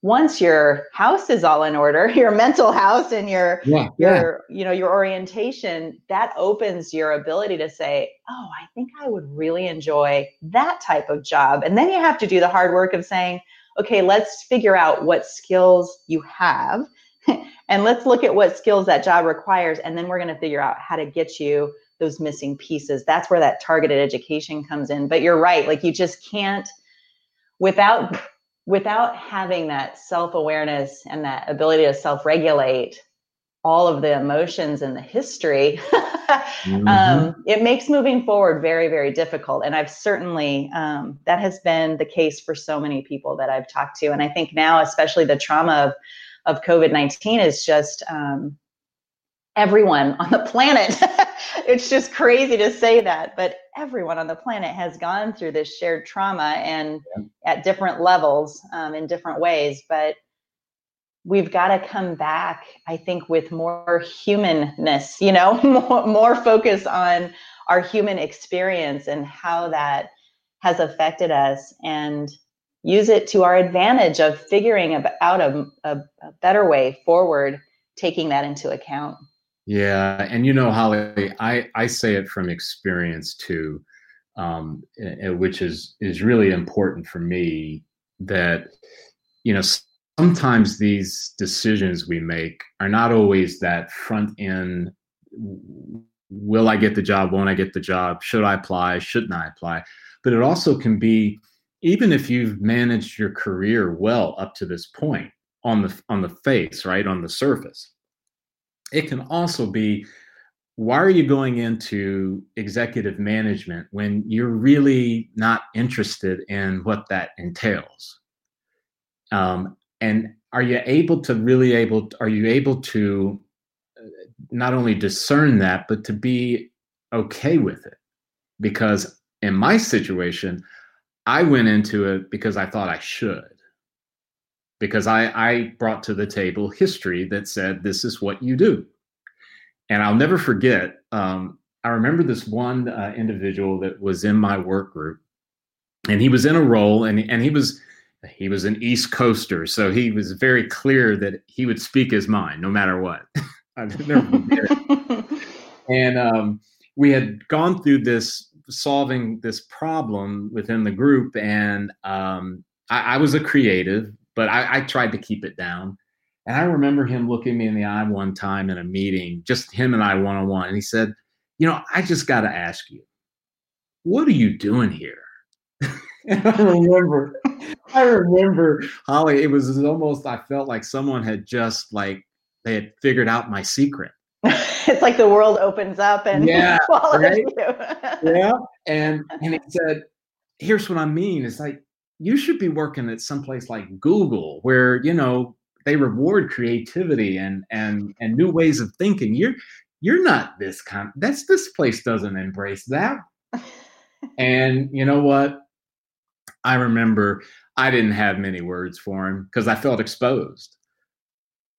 once your house is all in order your mental house and your yeah, your yeah. you know your orientation that opens your ability to say oh i think i would really enjoy that type of job. And then you have to do the hard work of saying okay let's figure out what skills you have and let's look at what skills that job requires and then we're going to figure out how to get you those missing pieces. That's where that targeted education comes in. But you're right like you just can't without without having that self-awareness and that ability to self-regulate all of the emotions and the history mm-hmm. um, it makes moving forward very very difficult and i've certainly um, that has been the case for so many people that i've talked to and i think now especially the trauma of, of covid-19 is just um, everyone on the planet it's just crazy to say that, but everyone on the planet has gone through this shared trauma and yeah. at different levels um, in different ways. But we've got to come back, I think, with more humanness, you know, more, more focus on our human experience and how that has affected us and use it to our advantage of figuring out a, a, a better way forward, taking that into account. Yeah, and you know, Holly, I I say it from experience too, um, which is is really important for me. That you know, sometimes these decisions we make are not always that front end. Will I get the job? Won't I get the job? Should I apply? Shouldn't I apply? But it also can be, even if you've managed your career well up to this point on the on the face, right on the surface it can also be why are you going into executive management when you're really not interested in what that entails um, and are you able to really able are you able to uh, not only discern that but to be okay with it because in my situation, I went into it because I thought I should. Because I, I brought to the table history that said this is what you do. And I'll never forget, um, I remember this one uh, individual that was in my work group, and he was in a role, and, and he was he was an East Coaster, so he was very clear that he would speak his mind no matter what. and um, we had gone through this solving this problem within the group, and um, I, I, was a creative, but I, I tried to keep it down. And I remember him looking me in the eye one time in a meeting, just him and I one on one, and he said, "You know, I just got to ask you, what are you doing here?" and I remember, I remember, Holly. It was almost I felt like someone had just like they had figured out my secret. it's like the world opens up and yeah, right? yeah, and and he said, "Here's what I mean. It's like you should be working at some place like Google, where you know they reward creativity and and and new ways of thinking. You're you're not this kind. That's this place doesn't embrace that." and you know what? I remember I didn't have many words for him because I felt exposed.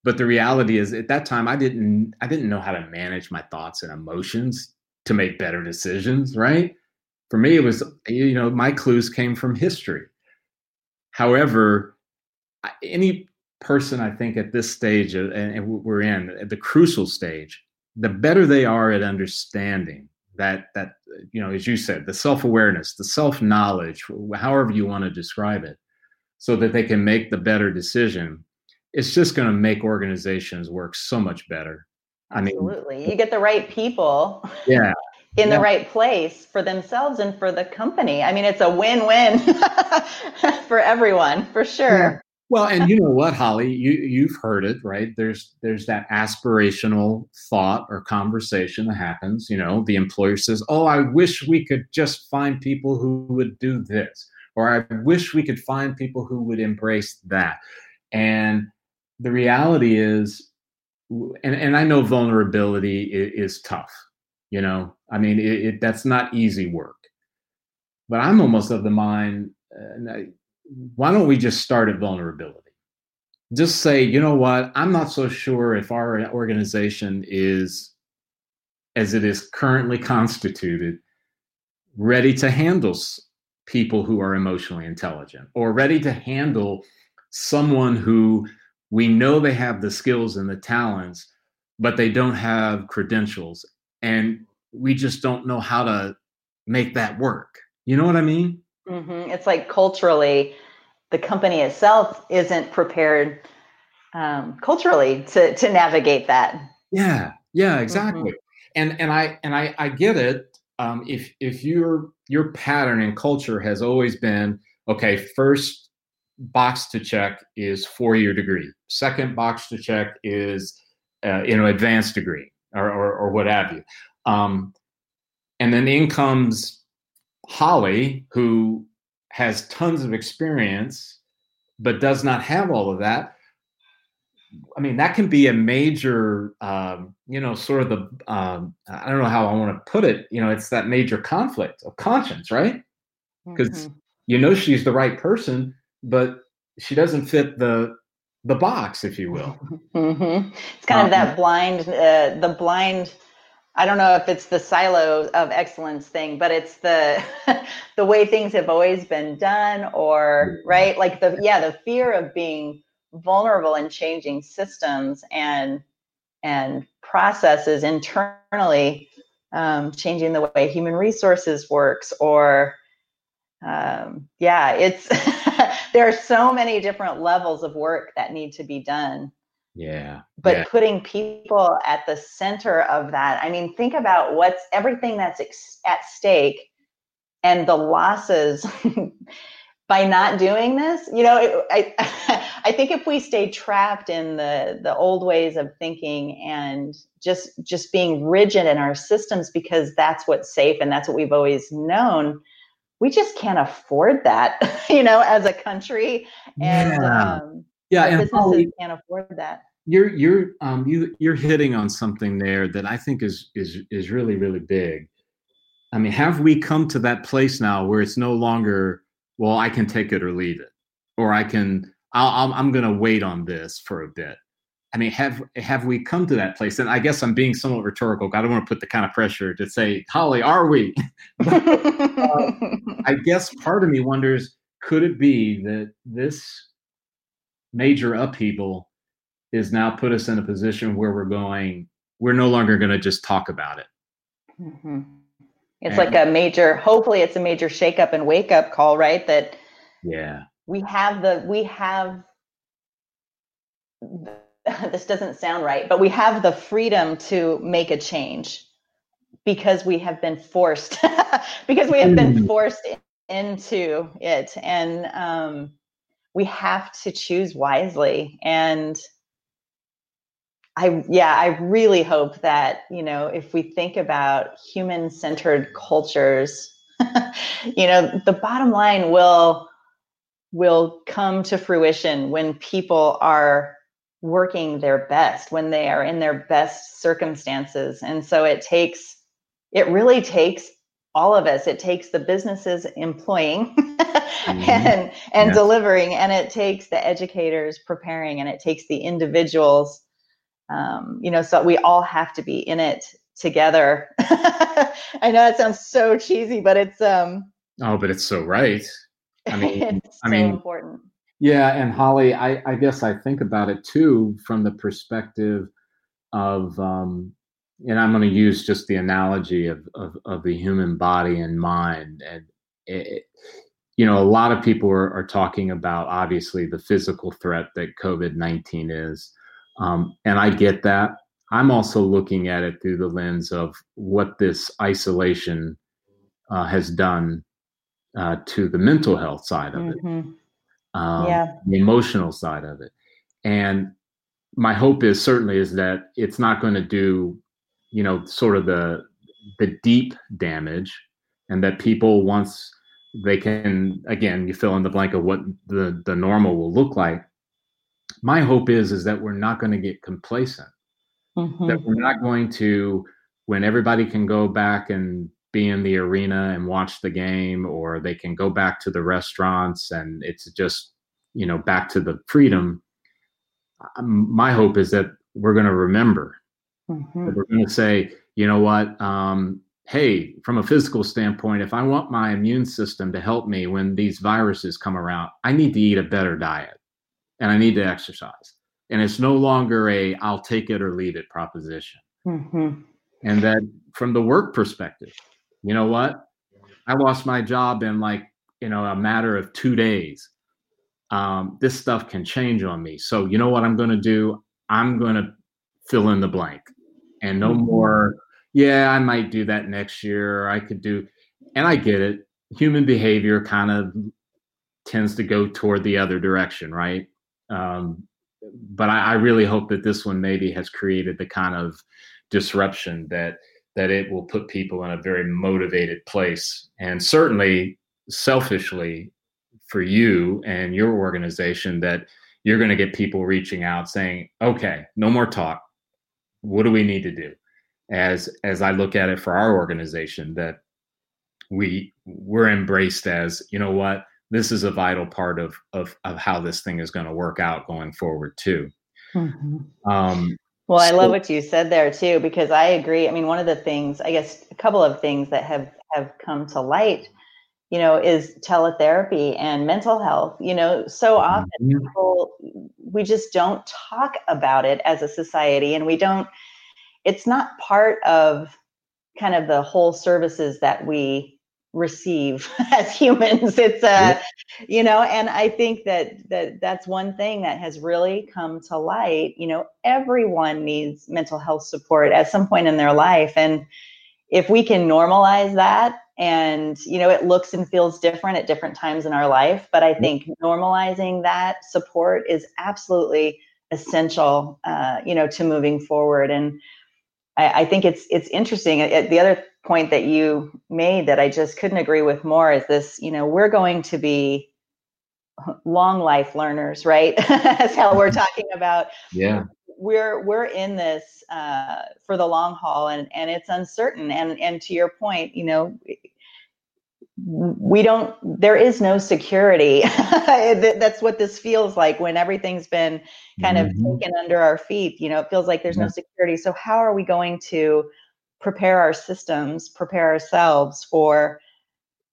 But the reality is at that time I didn't I didn't know how to manage my thoughts and emotions to make better decisions, right? For me it was you know my clues came from history. However, any person I think at this stage uh, and we're in at the crucial stage, the better they are at understanding that that uh, you know as you said the self-awareness the self-knowledge however you want to describe it so that they can make the better decision it's just going to make organizations work so much better. Absolutely I mean, you get the right people. Yeah in yeah. the right place for themselves and for the company i mean it's a win-win for everyone for sure well, and you know what, Holly, you you've heard it, right? There's there's that aspirational thought or conversation that happens. You know, the employer says, "Oh, I wish we could just find people who would do this," or "I wish we could find people who would embrace that." And the reality is, and and I know vulnerability is, is tough. You know, I mean, it, it, that's not easy work. But I'm almost of the mind. Uh, why don't we just start at vulnerability? Just say, you know what, I'm not so sure if our organization is, as it is currently constituted, ready to handle people who are emotionally intelligent or ready to handle someone who we know they have the skills and the talents, but they don't have credentials. And we just don't know how to make that work. You know what I mean? Mm-hmm. It's like culturally, the company itself isn't prepared um, culturally to to navigate that. Yeah, yeah, exactly. Mm-hmm. And and I and I I get it. Um, if if your your pattern and culture has always been okay, first box to check is four year degree. Second box to check is uh, you know advanced degree or, or, or what have you. Um, and then in comes Holly, who has tons of experience, but does not have all of that. I mean, that can be a major, um, you know, sort of the, um, I don't know how I want to put it. You know, it's that major conflict of conscience, right? Because mm-hmm. you know she's the right person, but she doesn't fit the the box, if you will. Mm-hmm. It's kind um, of that blind, uh, the blind I don't know if it's the silo of excellence thing, but it's the the way things have always been done, or right, like the yeah, the fear of being vulnerable and changing systems and and processes internally, um, changing the way human resources works, or um, yeah, it's there are so many different levels of work that need to be done yeah. But yeah. putting people at the center of that. I mean, think about what's everything that's ex- at stake and the losses by not doing this. You know, it, I I think if we stay trapped in the the old ways of thinking and just just being rigid in our systems because that's what's safe and that's what we've always known, we just can't afford that, you know, as a country. And yeah. um, yeah, and businesses can't afford that. You're you're um you you're hitting on something there that I think is is is really really big. I mean, have we come to that place now where it's no longer, well, I can take it or leave it, or I can, I'll, I'm going to wait on this for a bit. I mean, have have we come to that place? And I guess I'm being somewhat rhetorical. I don't want to put the kind of pressure to say, Holly, are we? but, uh, I guess part of me wonders, could it be that this major upheaval is now put us in a position where we're going, we're no longer going to just talk about it. Mm-hmm. It's and, like a major, hopefully it's a major shakeup and wake up call, right? That yeah, we have the, we have, this doesn't sound right, but we have the freedom to make a change because we have been forced, because we have been mm. forced into it. And um, we have to choose wisely. And I yeah, I really hope that, you know, if we think about human-centered cultures, you know, the bottom line will will come to fruition when people are working their best, when they are in their best circumstances. And so it takes it really takes all of us it takes the businesses employing mm-hmm. and and yeah. delivering and it takes the educators preparing and it takes the individuals um, you know so we all have to be in it together i know that sounds so cheesy but it's um oh but it's so right i mean i mean important yeah and holly i i guess i think about it too from the perspective of um and i'm going to use just the analogy of, of of the human body and mind and it, you know a lot of people are, are talking about obviously the physical threat that covid-19 is um, and I get that. I'm also looking at it through the lens of what this isolation uh, has done uh, to the mental health side of mm-hmm. it, um, yeah. the emotional side of it. And my hope is certainly is that it's not going to do, you know, sort of the the deep damage, and that people once they can again you fill in the blank of what the the normal will look like my hope is is that we're not going to get complacent mm-hmm. that we're not going to when everybody can go back and be in the arena and watch the game or they can go back to the restaurants and it's just you know back to the freedom my hope is that we're going to remember mm-hmm. we're going to say you know what um, hey from a physical standpoint if i want my immune system to help me when these viruses come around i need to eat a better diet and I need to exercise. And it's no longer a I'll take it or leave it proposition. Mm-hmm. And that from the work perspective, you know what? I lost my job in like, you know, a matter of two days. Um, this stuff can change on me. So, you know what I'm going to do? I'm going to fill in the blank and no mm-hmm. more, yeah, I might do that next year. I could do, and I get it. Human behavior kind of tends to go toward the other direction, right? Um, but I, I, really hope that this one maybe has created the kind of disruption that that it will put people in a very motivated place, and certainly selfishly for you and your organization that you're going to get people reaching out saying, "Okay, no more talk. What do we need to do?" As as I look at it for our organization, that we we're embraced as, you know what, this is a vital part of of, of how this thing is going to work out going forward too. Mm-hmm. Um, well, I love what you said there too, because I agree. I mean, one of the things, I guess, a couple of things that have have come to light, you know, is teletherapy and mental health. You know, so often mm-hmm. people we just don't talk about it as a society, and we don't. It's not part of kind of the whole services that we receive as humans. It's uh you know and i think that that that's one thing that has really come to light you know everyone needs mental health support at some point in their life. And if we can normalize that and you know it looks and feels different at different times in our life but i think normalizing that support is absolutely essential uh, you know to moving forward. And I, I think it's it's interesting the other point that you made that I just couldn't agree with more is this, you know, we're going to be long life learners, right? That's how we're talking about. Yeah. we're we're in this uh, for the long haul, and and it's uncertain. And and to your point, you know, we don't. There is no security. That's what this feels like when everything's been kind mm-hmm. of taken under our feet. You know, it feels like there's yeah. no security. So how are we going to prepare our systems, prepare ourselves for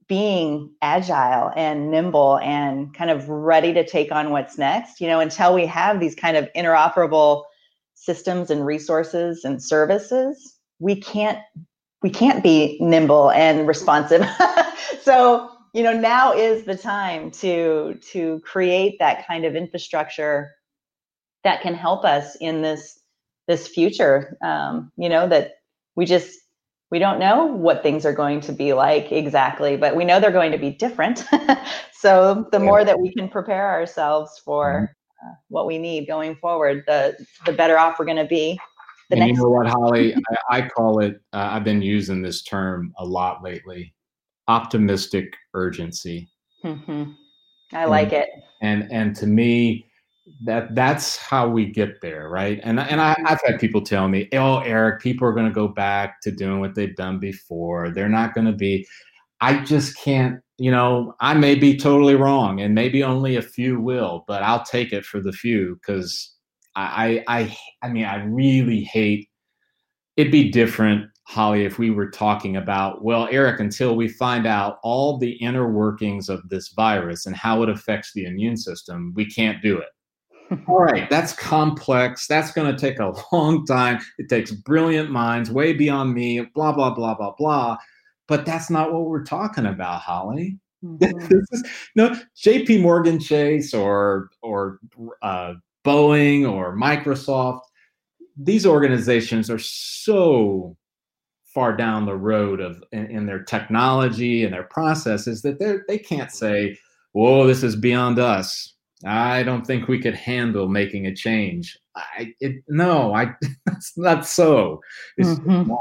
being agile and nimble and kind of ready to take on what's next you know until we have these kind of interoperable systems and resources and services we can't we can't be nimble and responsive so you know now is the time to to create that kind of infrastructure that can help us in this this future um, you know that we just we don't know what things are going to be like exactly, but we know they're going to be different. so the more that we can prepare ourselves for mm-hmm. uh, what we need going forward, the the better off we're going to be. The and you know what, Holly? I, I call it. Uh, I've been using this term a lot lately. Optimistic urgency. Mm-hmm. I like it. And and to me, that that's how we get there right and and I, have had people tell me oh eric people are going to go back to doing what they've done before they're not going to be i just can't you know i may be totally wrong and maybe only a few will but i'll take it for the few because I, I i mean i really hate it'd be different holly if we were talking about well eric until we find out all the inner workings of this virus and how it affects the immune system we can't do it all right, that's complex. That's going to take a long time. It takes brilliant minds, way beyond me, blah, blah, blah, blah, blah. But that's not what we're talking about, Holly. Mm-hmm. is, no, JP Morgan Chase or, or uh, Boeing or Microsoft, these organizations are so far down the road of in, in their technology and their processes that they they can't say, "Whoa, this is beyond us." I don't think we could handle making a change. I it, no, I that's not so. It's mm-hmm.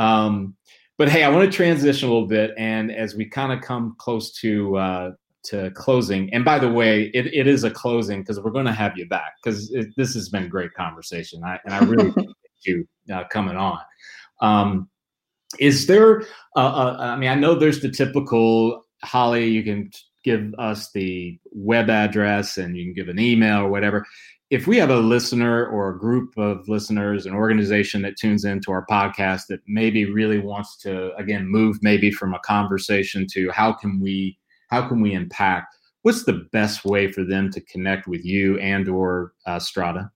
um, but hey, I want to transition a little bit, and as we kind of come close to uh, to closing, and by the way, it, it is a closing because we're going to have you back because this has been great conversation, I, and I really appreciate you uh, coming on. Um, is there? Uh, uh, I mean, I know there's the typical Holly. You can give us the web address and you can give an email or whatever. If we have a listener or a group of listeners, an organization that tunes into our podcast that maybe really wants to again move maybe from a conversation to how can we how can we impact? What's the best way for them to connect with you and or uh, Strada?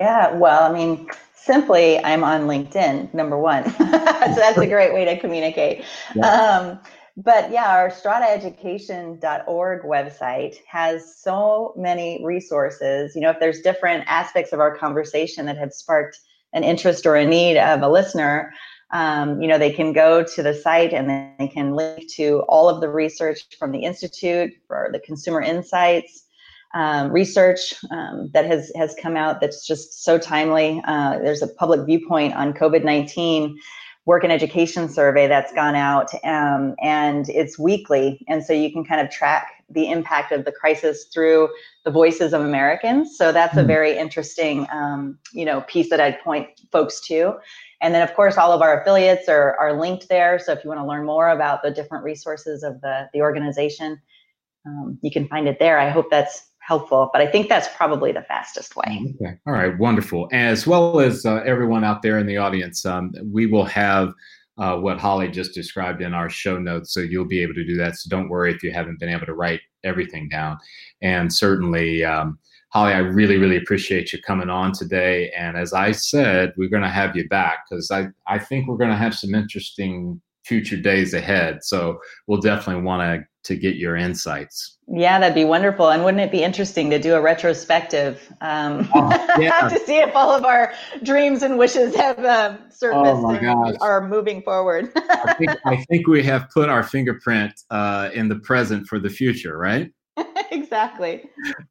Yeah, well, I mean, simply I'm on LinkedIn, number one. so that's a great way to communicate. Yeah. Um, but yeah, our stradaeducation.org website has so many resources. You know, if there's different aspects of our conversation that have sparked an interest or a need of a listener, um, you know, they can go to the site and then they can link to all of the research from the Institute for the Consumer Insights um, research um, that has, has come out that's just so timely. Uh, there's a public viewpoint on COVID 19 work and education survey that's gone out um, and it's weekly and so you can kind of track the impact of the crisis through the voices of americans so that's a hmm. very interesting um, you know piece that i'd point folks to and then of course all of our affiliates are, are linked there so if you want to learn more about the different resources of the, the organization um, you can find it there i hope that's helpful, but I think that's probably the fastest way. Okay. All right. Wonderful. As well as uh, everyone out there in the audience, um, we will have uh, what Holly just described in our show notes. So you'll be able to do that. So don't worry if you haven't been able to write everything down. And certainly, um, Holly, I really, really appreciate you coming on today. And as I said, we're going to have you back because I, I think we're going to have some interesting future days ahead. So we'll definitely want to to get your insights. Yeah, that'd be wonderful. And wouldn't it be interesting to do a retrospective um, oh, yeah. to see if all of our dreams and wishes have uh, surfaced oh and are moving forward? I, think, I, think, we have put our fingerprint uh, in the present for the future, right? exactly.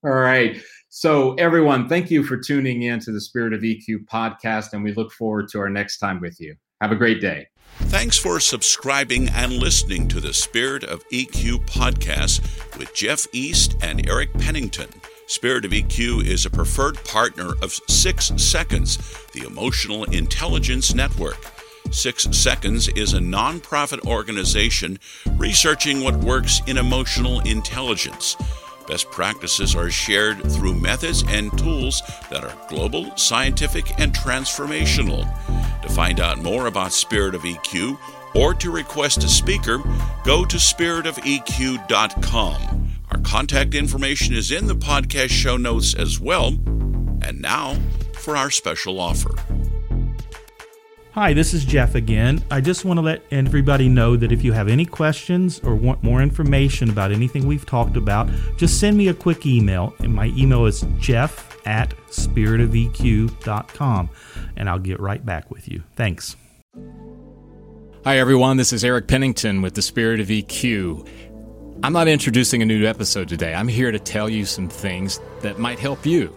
All right. So, everyone, thank you for tuning in to the Spirit of EQ podcast, and we look forward to our next time with you. Have a great day. Thanks for subscribing and listening to the Spirit of EQ podcast with Jeff East and Eric Pennington. Spirit of EQ is a preferred partner of Six Seconds, the Emotional Intelligence Network. Six Seconds is a nonprofit organization researching what works in emotional intelligence. Best practices are shared through methods and tools that are global, scientific, and transformational. To find out more about Spirit of EQ or to request a speaker, go to spiritofeq.com. Our contact information is in the podcast show notes as well. And now for our special offer. Hi, this is Jeff again. I just want to let everybody know that if you have any questions or want more information about anything we've talked about, just send me a quick email. And my email is jeff at spiritofeq.com, and I'll get right back with you. Thanks. Hi, everyone. This is Eric Pennington with the Spirit of EQ. I'm not introducing a new episode today. I'm here to tell you some things that might help you.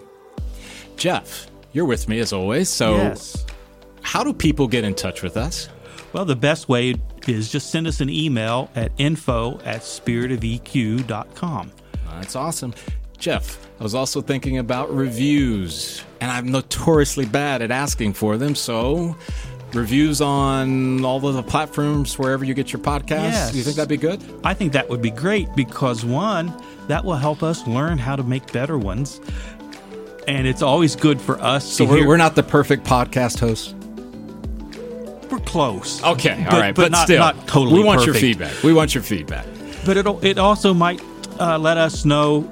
Jeff, you're with me as always. So, yes. How do people get in touch with us? Well, the best way is just send us an email at info at spiritofeq.com. That's awesome. Jeff, I was also thinking about reviews, and I'm notoriously bad at asking for them. So, reviews on all of the platforms wherever you get your podcasts. Yes. Do you think that'd be good? I think that would be great because one, that will help us learn how to make better ones. And it's always good for us. So to we're, we're not the perfect podcast host. We're close. Okay, all But- right, but but, not- still, not totally We want your feedback. We want your feedback. But it it also might uh, let us know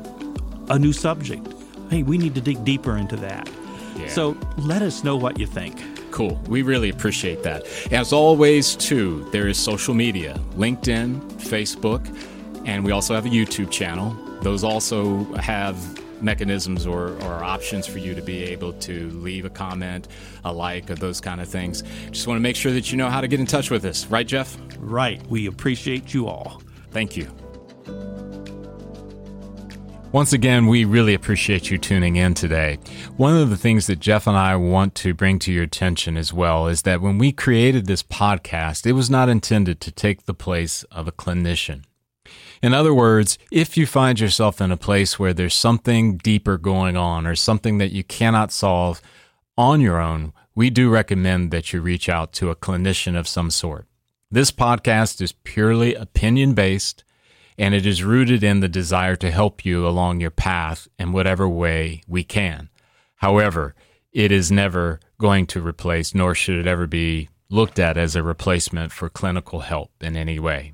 a new subject. Hey, we need to dig deeper into that. Yeah. So let us know what you think. Cool. We really appreciate that. As always, too, there is social media LinkedIn, Facebook, and we also have a YouTube channel. Those also have mechanisms or, or options for you to be able to leave a comment, a like, or those kind of things. Just want to make sure that you know how to get in touch with us. Right, Jeff? Right. We appreciate you all. Thank you. Once again, we really appreciate you tuning in today. One of the things that Jeff and I want to bring to your attention as well is that when we created this podcast, it was not intended to take the place of a clinician. In other words, if you find yourself in a place where there's something deeper going on or something that you cannot solve on your own, we do recommend that you reach out to a clinician of some sort. This podcast is purely opinion based and it is rooted in the desire to help you along your path in whatever way we can. However, it is never going to replace, nor should it ever be looked at as a replacement for clinical help in any way.